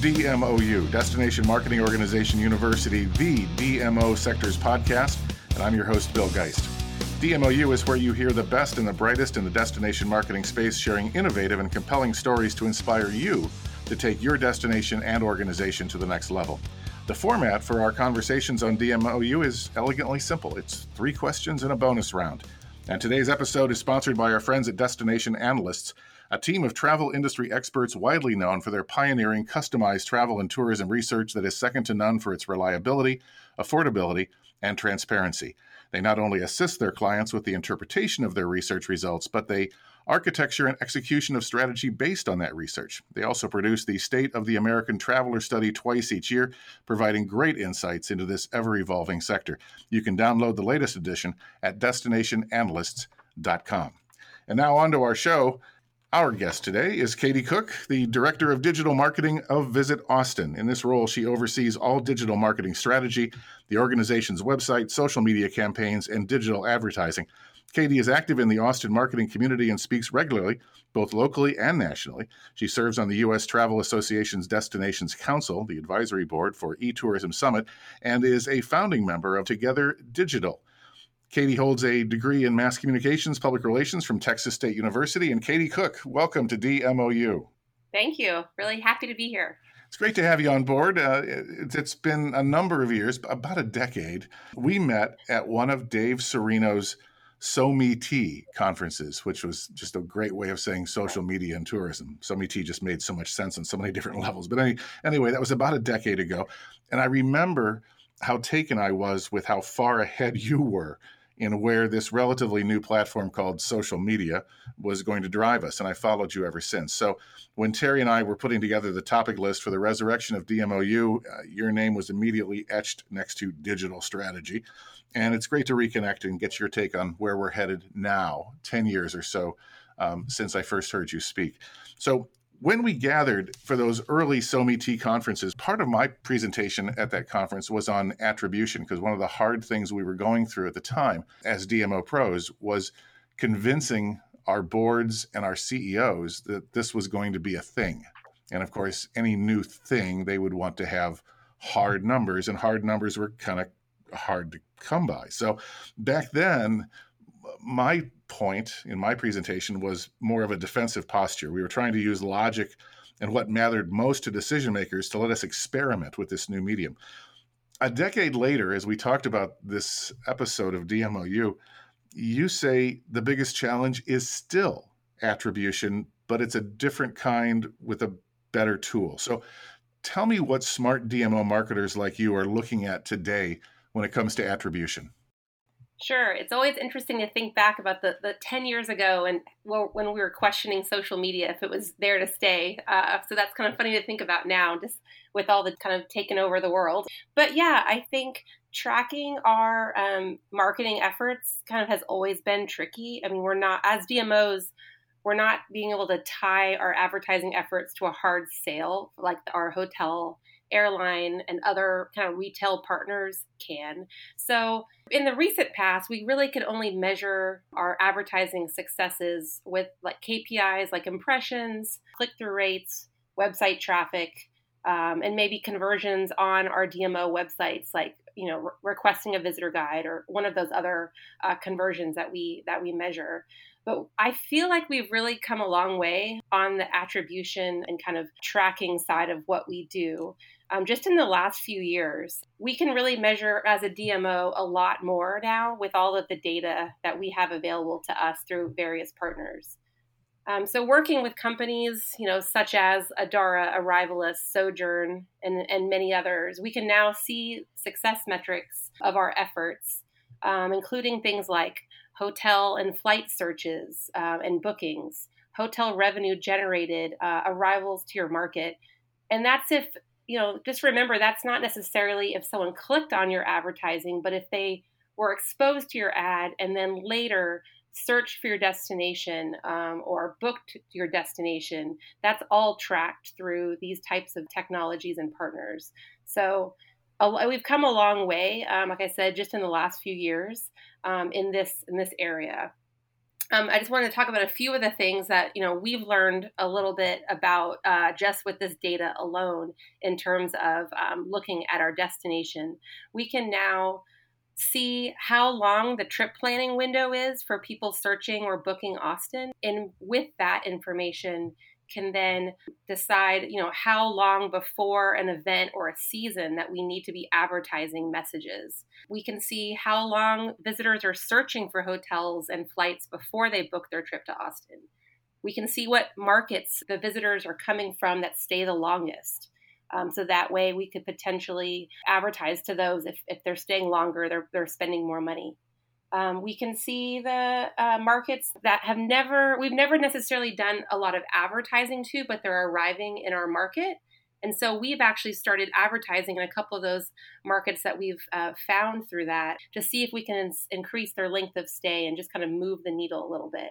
DMOU, Destination Marketing Organization University, the DMO Sectors podcast, and I'm your host, Bill Geist. DMOU is where you hear the best and the brightest in the destination marketing space, sharing innovative and compelling stories to inspire you to take your destination and organization to the next level. The format for our conversations on DMOU is elegantly simple it's three questions and a bonus round. And today's episode is sponsored by our friends at Destination Analysts a team of travel industry experts widely known for their pioneering customized travel and tourism research that is second to none for its reliability, affordability, and transparency. They not only assist their clients with the interpretation of their research results, but they architecture and execution of strategy based on that research. They also produce the State of the American Traveler Study twice each year, providing great insights into this ever evolving sector. You can download the latest edition at destinationanalysts.com. And now on to our show. Our guest today is Katie Cook, the Director of Digital Marketing of Visit Austin. In this role, she oversees all digital marketing strategy, the organization's website, social media campaigns, and digital advertising. Katie is active in the Austin marketing community and speaks regularly, both locally and nationally. She serves on the U.S. Travel Association's Destinations Council, the advisory board for eTourism Summit, and is a founding member of Together Digital. Katie holds a degree in mass communications, public relations from Texas State University. And Katie Cook, welcome to DMOU. Thank you. Really happy to be here. It's great to have you on board. Uh, it's been a number of years, about a decade. We met at one of Dave Serino's SoMeT conferences, which was just a great way of saying social media and tourism. SoMeT just made so much sense on so many different levels. But any, anyway, that was about a decade ago. And I remember how taken I was with how far ahead you were in where this relatively new platform called social media was going to drive us. And I followed you ever since. So when Terry and I were putting together the topic list for the resurrection of DMOU, uh, your name was immediately etched next to digital strategy. And it's great to reconnect and get your take on where we're headed now, 10 years or so um, since I first heard you speak. So when we gathered for those early SoMeT conferences, part of my presentation at that conference was on attribution because one of the hard things we were going through at the time as DMO pros was convincing our boards and our CEOs that this was going to be a thing. And of course, any new thing, they would want to have hard numbers, and hard numbers were kind of hard to come by. So back then, my point in my presentation was more of a defensive posture. We were trying to use logic and what mattered most to decision makers to let us experiment with this new medium. A decade later, as we talked about this episode of DMOU, you say the biggest challenge is still attribution, but it's a different kind with a better tool. So tell me what smart DMO marketers like you are looking at today when it comes to attribution. Sure. It's always interesting to think back about the, the 10 years ago and well, when we were questioning social media, if it was there to stay. Uh, so that's kind of funny to think about now, just with all the kind of taken over the world. But yeah, I think tracking our um, marketing efforts kind of has always been tricky. I mean, we're not, as DMOs, we're not being able to tie our advertising efforts to a hard sale like our hotel airline and other kind of retail partners can. So, in the recent past, we really could only measure our advertising successes with like KPIs like impressions, click through rates, website traffic, um, and maybe conversions on our DMO websites, like you know re- requesting a visitor guide or one of those other uh, conversions that we that we measure. But I feel like we've really come a long way on the attribution and kind of tracking side of what we do um, just in the last few years. We can really measure as a DMO a lot more now with all of the data that we have available to us through various partners. Um, so, working with companies, you know, such as Adara, Arrivalist, Sojern, and, and many others, we can now see success metrics of our efforts, um, including things like hotel and flight searches um, and bookings, hotel revenue generated, uh, arrivals to your market. And that's if you know, just remember that's not necessarily if someone clicked on your advertising, but if they were exposed to your ad and then later searched for your destination um, or booked your destination, that's all tracked through these types of technologies and partners. So we've come a long way, um, like I said, just in the last few years um, in this in this area. um, I just wanted to talk about a few of the things that you know we've learned a little bit about uh, just with this data alone in terms of um, looking at our destination. We can now see how long the trip planning window is for people searching or booking Austin, and with that information, can then decide, you know, how long before an event or a season that we need to be advertising messages. We can see how long visitors are searching for hotels and flights before they book their trip to Austin. We can see what markets the visitors are coming from that stay the longest. Um, so that way we could potentially advertise to those if, if they're staying longer, they're, they're spending more money. Um, we can see the uh, markets that have never, we've never necessarily done a lot of advertising to, but they're arriving in our market. And so we've actually started advertising in a couple of those markets that we've uh, found through that to see if we can increase their length of stay and just kind of move the needle a little bit.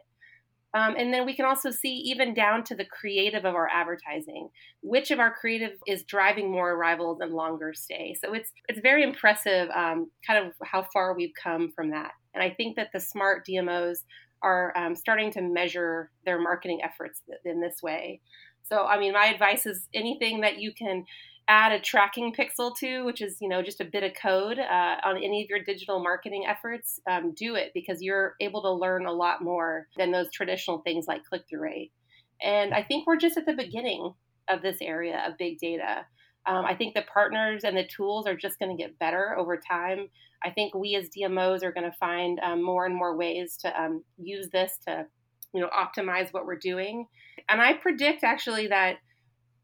Um, and then we can also see even down to the creative of our advertising, which of our creative is driving more arrivals and longer stay. So it's it's very impressive, um, kind of how far we've come from that. And I think that the smart DMOs are um, starting to measure their marketing efforts in this way. So, I mean, my advice is anything that you can add a tracking pixel to, which is you know just a bit of code uh, on any of your digital marketing efforts, um, do it because you're able to learn a lot more than those traditional things like click through rate. And I think we're just at the beginning of this area of big data. Um, I think the partners and the tools are just going to get better over time. I think we as DMOs are going to find um, more and more ways to um, use this to, you know, optimize what we're doing. And I predict actually that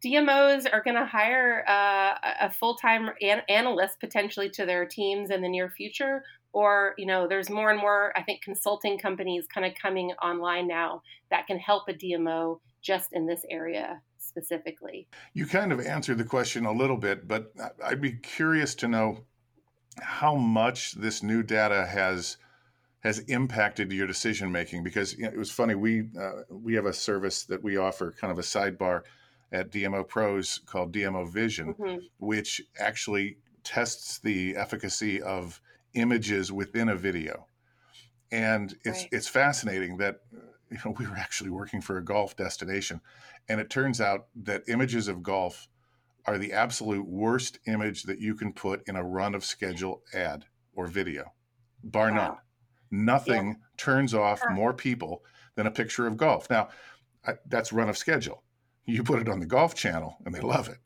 DMOs are going to hire uh, a full-time an- analyst potentially to their teams in the near future. Or, you know, there's more and more, I think, consulting companies kind of coming online now that can help a DMO just in this area specifically. You kind of answered the question a little bit, but I'd be curious to know how much this new data has has impacted your decision making because you know, it was funny we uh, we have a service that we offer kind of a sidebar at DMOproz called DMO Vision, mm-hmm. which actually tests the efficacy of images within a video. And it's right. it's fascinating that you know we were actually working for a golf destination, and it turns out that images of golf are the absolute worst image that you can put in a run of schedule ad or video, bar wow. none. Nothing yeah. turns off more people than a picture of golf. Now, I, that's run of schedule. You put it on the golf channel and they love it,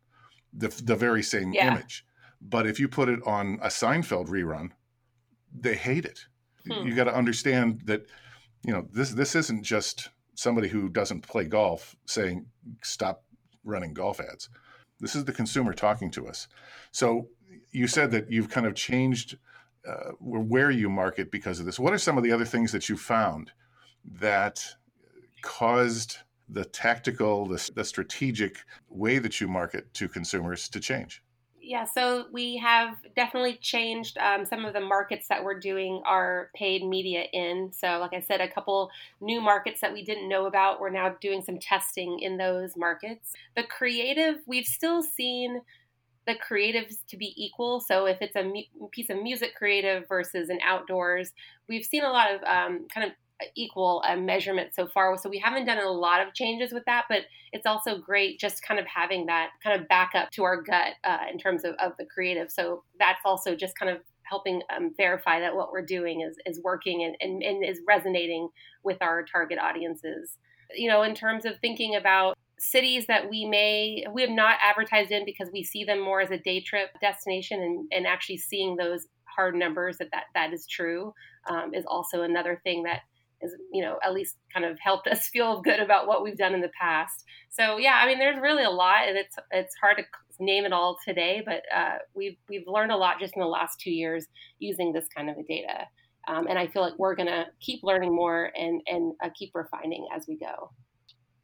the, the very same yeah. image. But if you put it on a Seinfeld rerun, they hate it. Hmm. You got to understand that, you know, this this isn't just somebody who doesn't play golf saying stop running golf ads. This is the consumer talking to us. So you said that you've kind of changed uh, where you market because of this. What are some of the other things that you found that caused the tactical, the, the strategic way that you market to consumers to change? Yeah, so we have definitely changed um, some of the markets that we're doing our paid media in. So, like I said, a couple new markets that we didn't know about, we're now doing some testing in those markets. The creative, we've still seen the creatives to be equal. So, if it's a mu- piece of music creative versus an outdoors, we've seen a lot of um, kind of equal a measurement so far. So we haven't done a lot of changes with that, but it's also great just kind of having that kind of backup to our gut uh, in terms of, of the creative. So that's also just kind of helping um, verify that what we're doing is, is working and, and, and is resonating with our target audiences. You know, in terms of thinking about cities that we may we have not advertised in because we see them more as a day trip destination and, and actually seeing those hard numbers that that, that is true um, is also another thing that is you know at least kind of helped us feel good about what we've done in the past. So yeah i mean there's really a lot and it's it's hard to name it all today but uh, we've we've learned a lot just in the last two years using this kind of a data. Um, and i feel like we're going to keep learning more and and uh, keep refining as we go.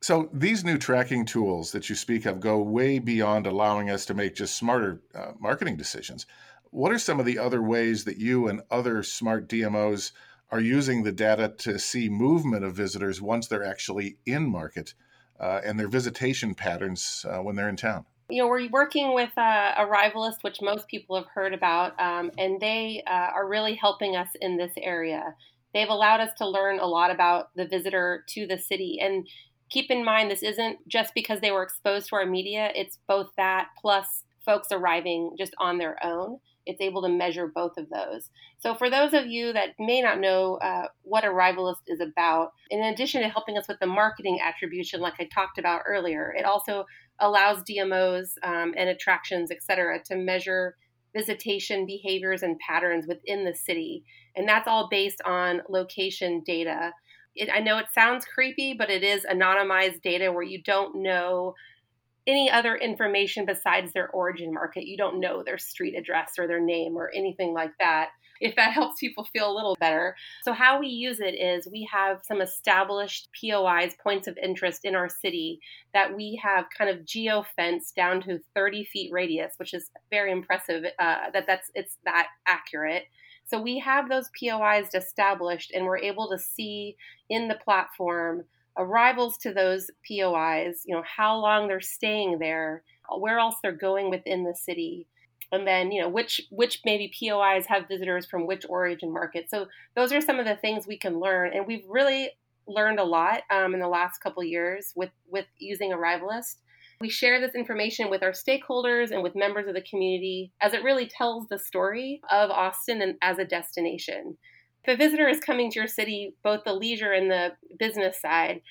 So these new tracking tools that you speak of go way beyond allowing us to make just smarter uh, marketing decisions. What are some of the other ways that you and other smart dmos are using the data to see movement of visitors once they're actually in market uh, and their visitation patterns uh, when they're in town. You know, we're working with uh, Arrivalist, which most people have heard about, um, and they uh, are really helping us in this area. they've allowed us to learn a lot about the visitor to the city. And keep in mind, this isn't just because they were exposed to our media, it's both that plus folks arriving just on their own. It's able to measure both of those. So, for those of you that may not know uh, what Arrivalist is about, in addition to helping us with the marketing attribution, like I talked about earlier, it also allows DMOs um, and attractions, et cetera, to measure visitation behaviors and patterns within the city. And that's all based on location data. It, I know it sounds creepy, but it is anonymized data where you don't know any other information besides their origin market. You don't know their street address or their name or anything like that. If that helps people feel a little better. So, how we use it is we have some established POIs, points of interest in our city that we have kind of geo fenced down to 30 feet radius, which is very impressive uh, that that's it's that accurate. So we have those POIs established and we're able to see in the platform arrivals to those POIs, you know, how long they're staying there, where else they're going within the city, and then you know which which maybe POIs have visitors from which origin market. So those are some of the things we can learn, and we've really learned a lot um, in the last couple years with with using Arrivalist. We share this information with our stakeholders and with members of the community as it really tells the story of Austin and as a destination if a visitor is coming to your city, both the leisure and the business side,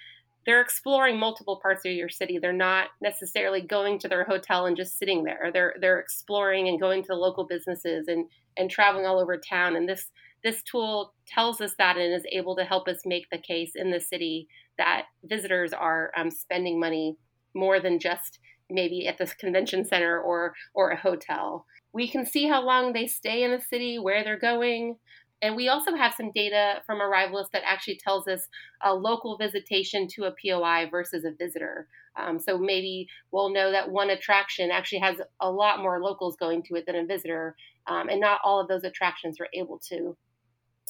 they're exploring multiple parts of your city. They're not necessarily going to their hotel and just sitting there. They're they're exploring and going to the local businesses and and traveling all over town. And this this tool tells us that and is able to help us make the case in the city that visitors are um, spending money more than just maybe at this convention center or or a hotel. We can see how long they stay in the city, where they're going, and we also have some data from Arrivalist that actually tells us a local visitation to a POI versus a visitor. Um, so maybe we'll know that one attraction actually has a lot more locals going to it than a visitor, um, and not all of those attractions are able to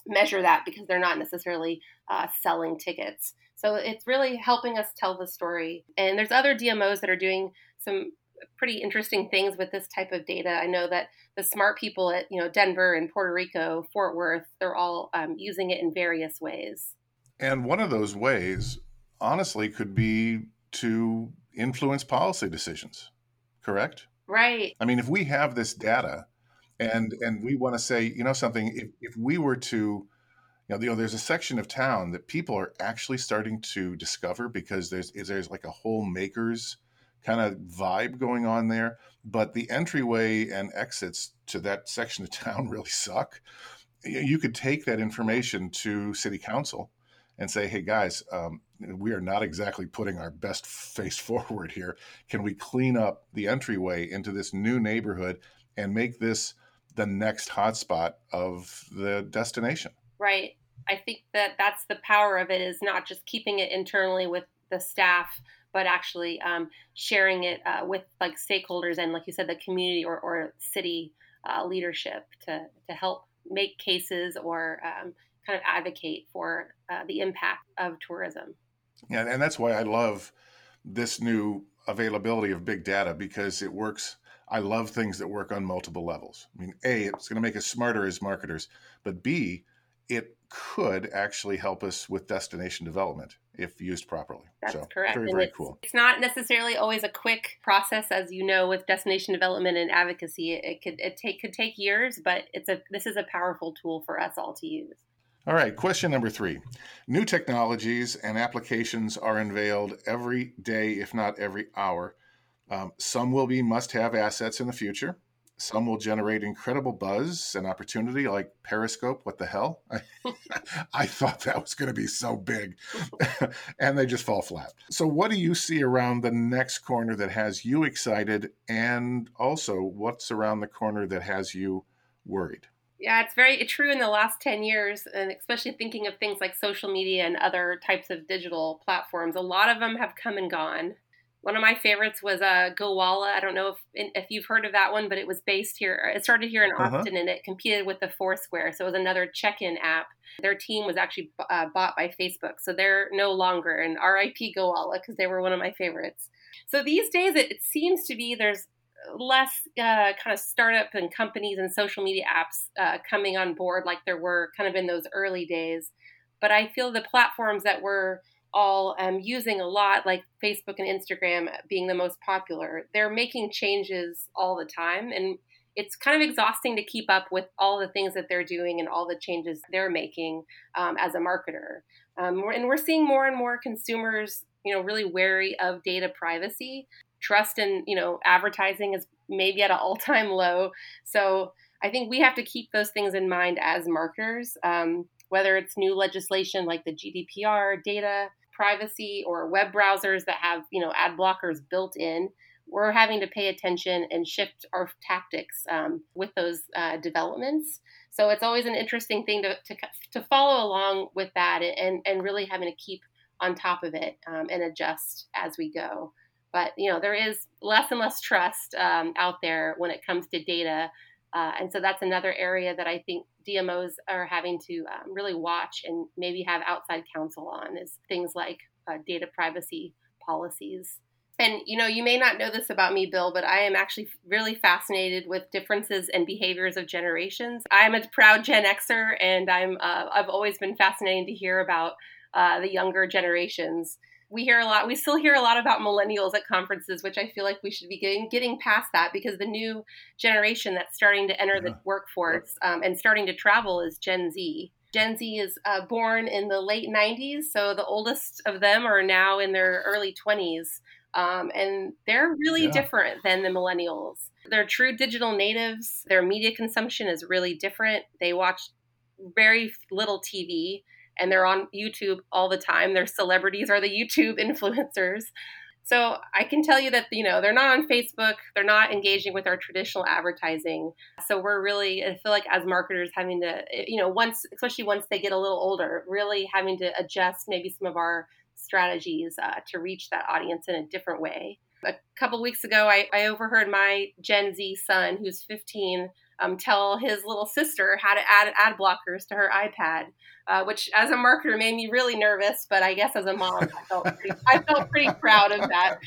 measure that because they're not necessarily uh, selling tickets. So it's really helping us tell the story. And there's other DMOs that are doing some pretty interesting things with this type of data. I know that the smart people at you know Denver and Puerto Rico, Fort Worth, they're all um, using it in various ways. And one of those ways, honestly, could be to influence policy decisions. Correct. Right. I mean, if we have this data, and and we want to say, you know, something, if, if we were to you know, you know, there's a section of town that people are actually starting to discover because there's there's like a whole makers kind of vibe going on there. But the entryway and exits to that section of town really suck. You could take that information to city council and say, hey, guys, um, we are not exactly putting our best face forward here. Can we clean up the entryway into this new neighborhood and make this the next hotspot of the destination? Right. I think that that's the power of it is not just keeping it internally with the staff, but actually um, sharing it uh, with like stakeholders and like you said the community or, or city uh, leadership to, to help make cases or um, kind of advocate for uh, the impact of tourism. Yeah and that's why i love this new availability of big data because it works i love things that work on multiple levels. I mean a it's going to make us smarter as marketers but b it could actually help us with destination development if used properly. That's so, correct. Very, and very it's, cool. It's not necessarily always a quick process, as you know, with destination development and advocacy. It, it could it take could take years, but it's a this is a powerful tool for us all to use. All right, question number three. New technologies and applications are unveiled every day, if not every hour. Um, some will be must have assets in the future. Some will generate incredible buzz and opportunity, like Periscope. What the hell? I, thought that was going to be so big, and they just fall flat. So, what do you see around the next corner that has you excited, and also what's around the corner that has you worried? Yeah, it's very true in the last 10 years, and especially thinking of things like social media and other types of digital platforms. A lot of them have come and gone. One of my favorites was uh, Gowalla. I don't know if if you've heard of that one, but it was based here. It started here in uh-huh. Austin, uh-huh. and it competed with the Foursquare. So it was another check-in app. Their team was actually uh, bought by Facebook, so they're no longer. And RIP Gowalla because they were one of my favorites. So these days, it, it seems to be there's less uh, kind of startup and companies and social media apps uh, coming on board like there were kind of in those early days. But I feel the platforms that we're all um, using a lot, like Facebook and Instagram being the most popular, they're making changes all the time. And it's kind of exhausting to keep up with all the things that they're doing and all the changes they're making um, as a marketer. Um, and we're seeing more and more consumers, you know, really wary of data privacy. Trust in, you know, advertising is maybe at an all-time low. So I think we have to keep those things in mind as marketers, um, whether it's new legislation like the GDPR, data privacy, or web browsers that have, you know, ad blockers built in we're having to pay attention and shift our tactics um, with those uh, developments. So it's always an interesting thing to, to, to, follow along with that and, and really having to keep on top of it um, and adjust as we go. But, you know, there is less and less trust um, out there when it comes to data. Uh, and so that's another area that I think DMOs are having to um, really watch and maybe have outside counsel on is things like uh, data privacy policies and you know, you may not know this about me, Bill, but I am actually really fascinated with differences and behaviors of generations. I'm a proud Gen Xer, and I'm uh, I've always been fascinated to hear about uh, the younger generations. We hear a lot. We still hear a lot about millennials at conferences, which I feel like we should be getting getting past that because the new generation that's starting to enter yeah. the workforce um, and starting to travel is Gen Z. Gen Z is uh, born in the late 90s, so the oldest of them are now in their early 20s. Um, and they're really yeah. different than the millennials. They're true digital natives. Their media consumption is really different. They watch very little TV and they're on YouTube all the time. Their celebrities are the YouTube influencers. So I can tell you that you know they're not on Facebook, they're not engaging with our traditional advertising. So we're really I feel like as marketers having to you know once especially once they get a little older, really having to adjust maybe some of our strategies uh, to reach that audience in a different way. A couple weeks ago, I, I, overheard my Gen Z son, who's 15, um, tell his little sister how to add ad blockers to her iPad, uh, which as a marketer made me really nervous. But I guess as a mom, I felt pretty, I felt pretty proud of that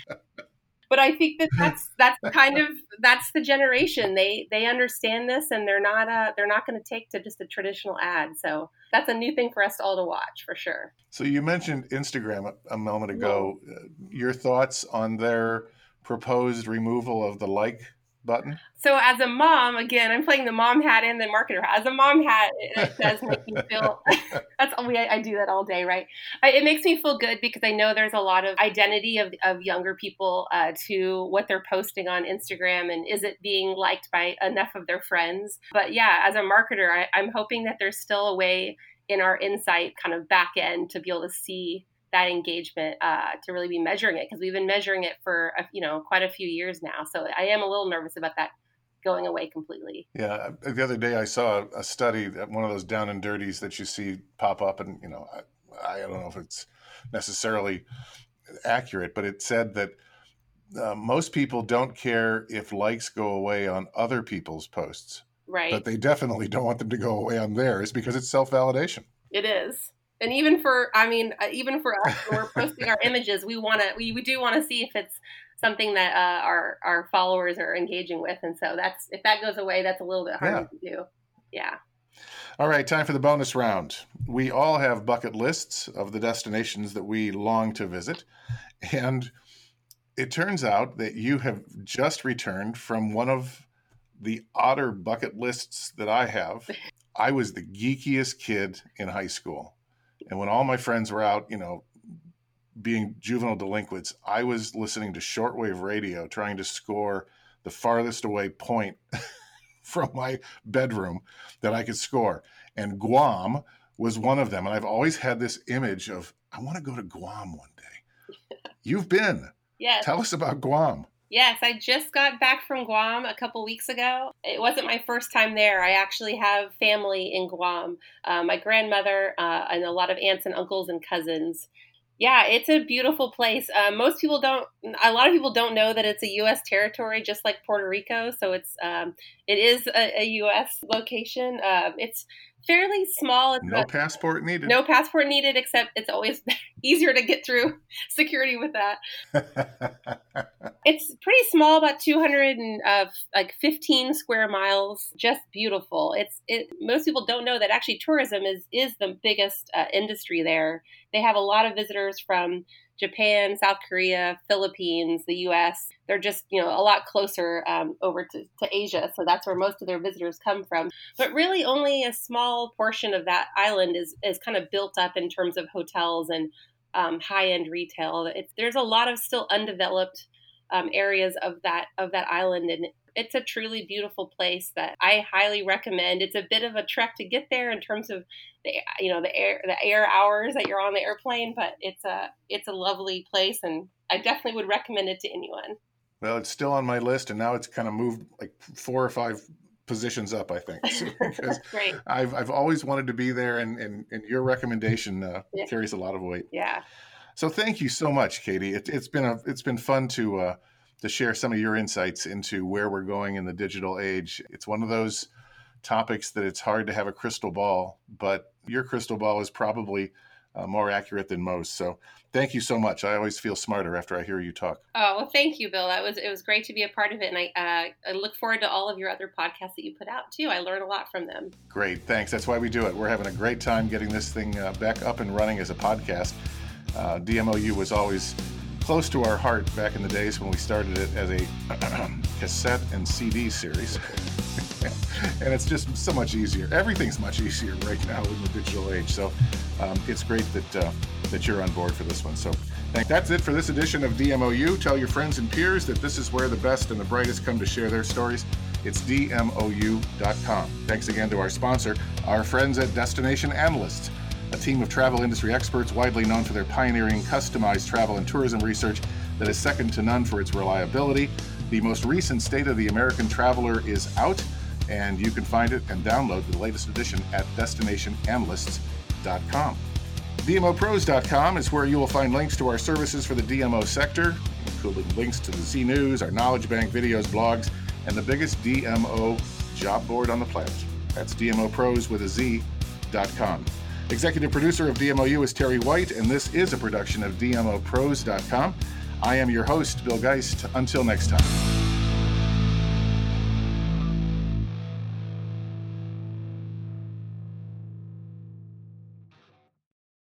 but I think that that's that's kind of that's the generation they they understand this and they're not uh they're not going to take to just a traditional ad. So that's a new thing for us all to watch for sure. So you mentioned Instagram a, a moment ago. Uh, your thoughts on their proposed removal of the like button? So as a mom, again, I'm playing the mom hat and the marketer hat. As a mom hat, it does make me feel. that's all we. I do that all day, right? I, it makes me feel good because I know there's a lot of identity of of younger people uh, to what they're posting on Instagram, and is it being liked by enough of their friends? But yeah, as a marketer, I, I'm hoping that there's still a way in our insight kind of back end to be able to see that engagement uh, to really be measuring it because we've been measuring it for a, you know quite a few years now. So I am a little nervous about that going away completely. Yeah, the other day I saw a study that one of those down and dirties that you see pop up, and you know I, I don't know if it's necessarily accurate, but it said that. Uh, most people don't care if likes go away on other people's posts. Right. But they definitely don't want them to go away on theirs because it's self validation. It is and even for i mean uh, even for us when we're posting our images we want to we, we do want to see if it's something that uh, our our followers are engaging with. And so that's if that goes away that's a little bit harder yeah. to do. Yeah. All right time for the bonus round. We all have bucket lists of the destinations that we long to visit. And it turns out that you have just returned from one of the odder bucket lists that i have. I was the geekiest kid in high school. And when all my friends were out, you know, being juvenile delinquents, I was listening to shortwave radio trying to score the farthest away point from my bedroom that I could score. And Guam was one of them. And I've always had this image of, I want to go to Guam one day. You've been. Yes. Tell us about Guam. Yes, I just got back from Guam a couple weeks ago. It wasn't my first time there. I actually have family in Guam. Uh, my grandmother uh, and a lot of aunts and uncles and cousins. Yeah, it's a beautiful place. Uh, most people don't. A lot of people don't know that it's a U.S. territory, just like Puerto Rico. So it's um, it is a, a U.S. location. Uh, it's fairly small. no passport needed. No passport needed, except it's always easier to get through security with that. it's pretty small, about 200 and uh, like 15 square miles. Just beautiful. It's it. Most people don't know that actually tourism is is the biggest uh, industry there. They have a lot of visitors from Japan, South Korea, Philippines, the U.S. They're just you know a lot closer um, over to, to Asia, so that's where most of their visitors come from. But really, only a small portion of that island is is kind of built up in terms of hotels and um, high end retail. It's, there's a lot of still undeveloped um, areas of that of that island, and it's a truly beautiful place that I highly recommend. It's a bit of a trek to get there in terms of the you know the air the air hours that you're on the airplane, but it's a it's a lovely place, and I definitely would recommend it to anyone. Well, it's still on my list, and now it's kind of moved like four or five positions up, I think. because Great. I've I've always wanted to be there, and and, and your recommendation uh, yeah. carries a lot of weight. Yeah. So thank you so much, Katie. It, has been a it's been fun to uh, to share some of your insights into where we're going in the digital age. It's one of those topics that it's hard to have a crystal ball, but your crystal ball is probably uh, more accurate than most. So thank you so much. I always feel smarter after I hear you talk. Oh well, thank you, Bill. That was it was great to be a part of it, and I uh, I look forward to all of your other podcasts that you put out too. I learn a lot from them. Great, thanks. That's why we do it. We're having a great time getting this thing uh, back up and running as a podcast. Uh, DMOU was always close to our heart back in the days when we started it as a cassette and CD series. and it's just so much easier. Everything's much easier right now in the digital age. So um, it's great that uh, that you're on board for this one. So that's it for this edition of DMOU. Tell your friends and peers that this is where the best and the brightest come to share their stories. It's dmou.com. Thanks again to our sponsor, our friends at Destination Analysts a team of travel industry experts widely known for their pioneering customized travel and tourism research that is second to none for its reliability. The most recent State of the American Traveler is out, and you can find it and download the latest edition at destinationanalysts.com. DMOproz.com is where you will find links to our services for the DMO sector, including links to the Z News, our knowledge bank, videos, blogs, and the biggest DMO job board on the planet. That's DMOproz with a Z.com. Executive producer of DMOU is Terry White, and this is a production of DMOproz.com. I am your host, Bill Geist. Until next time.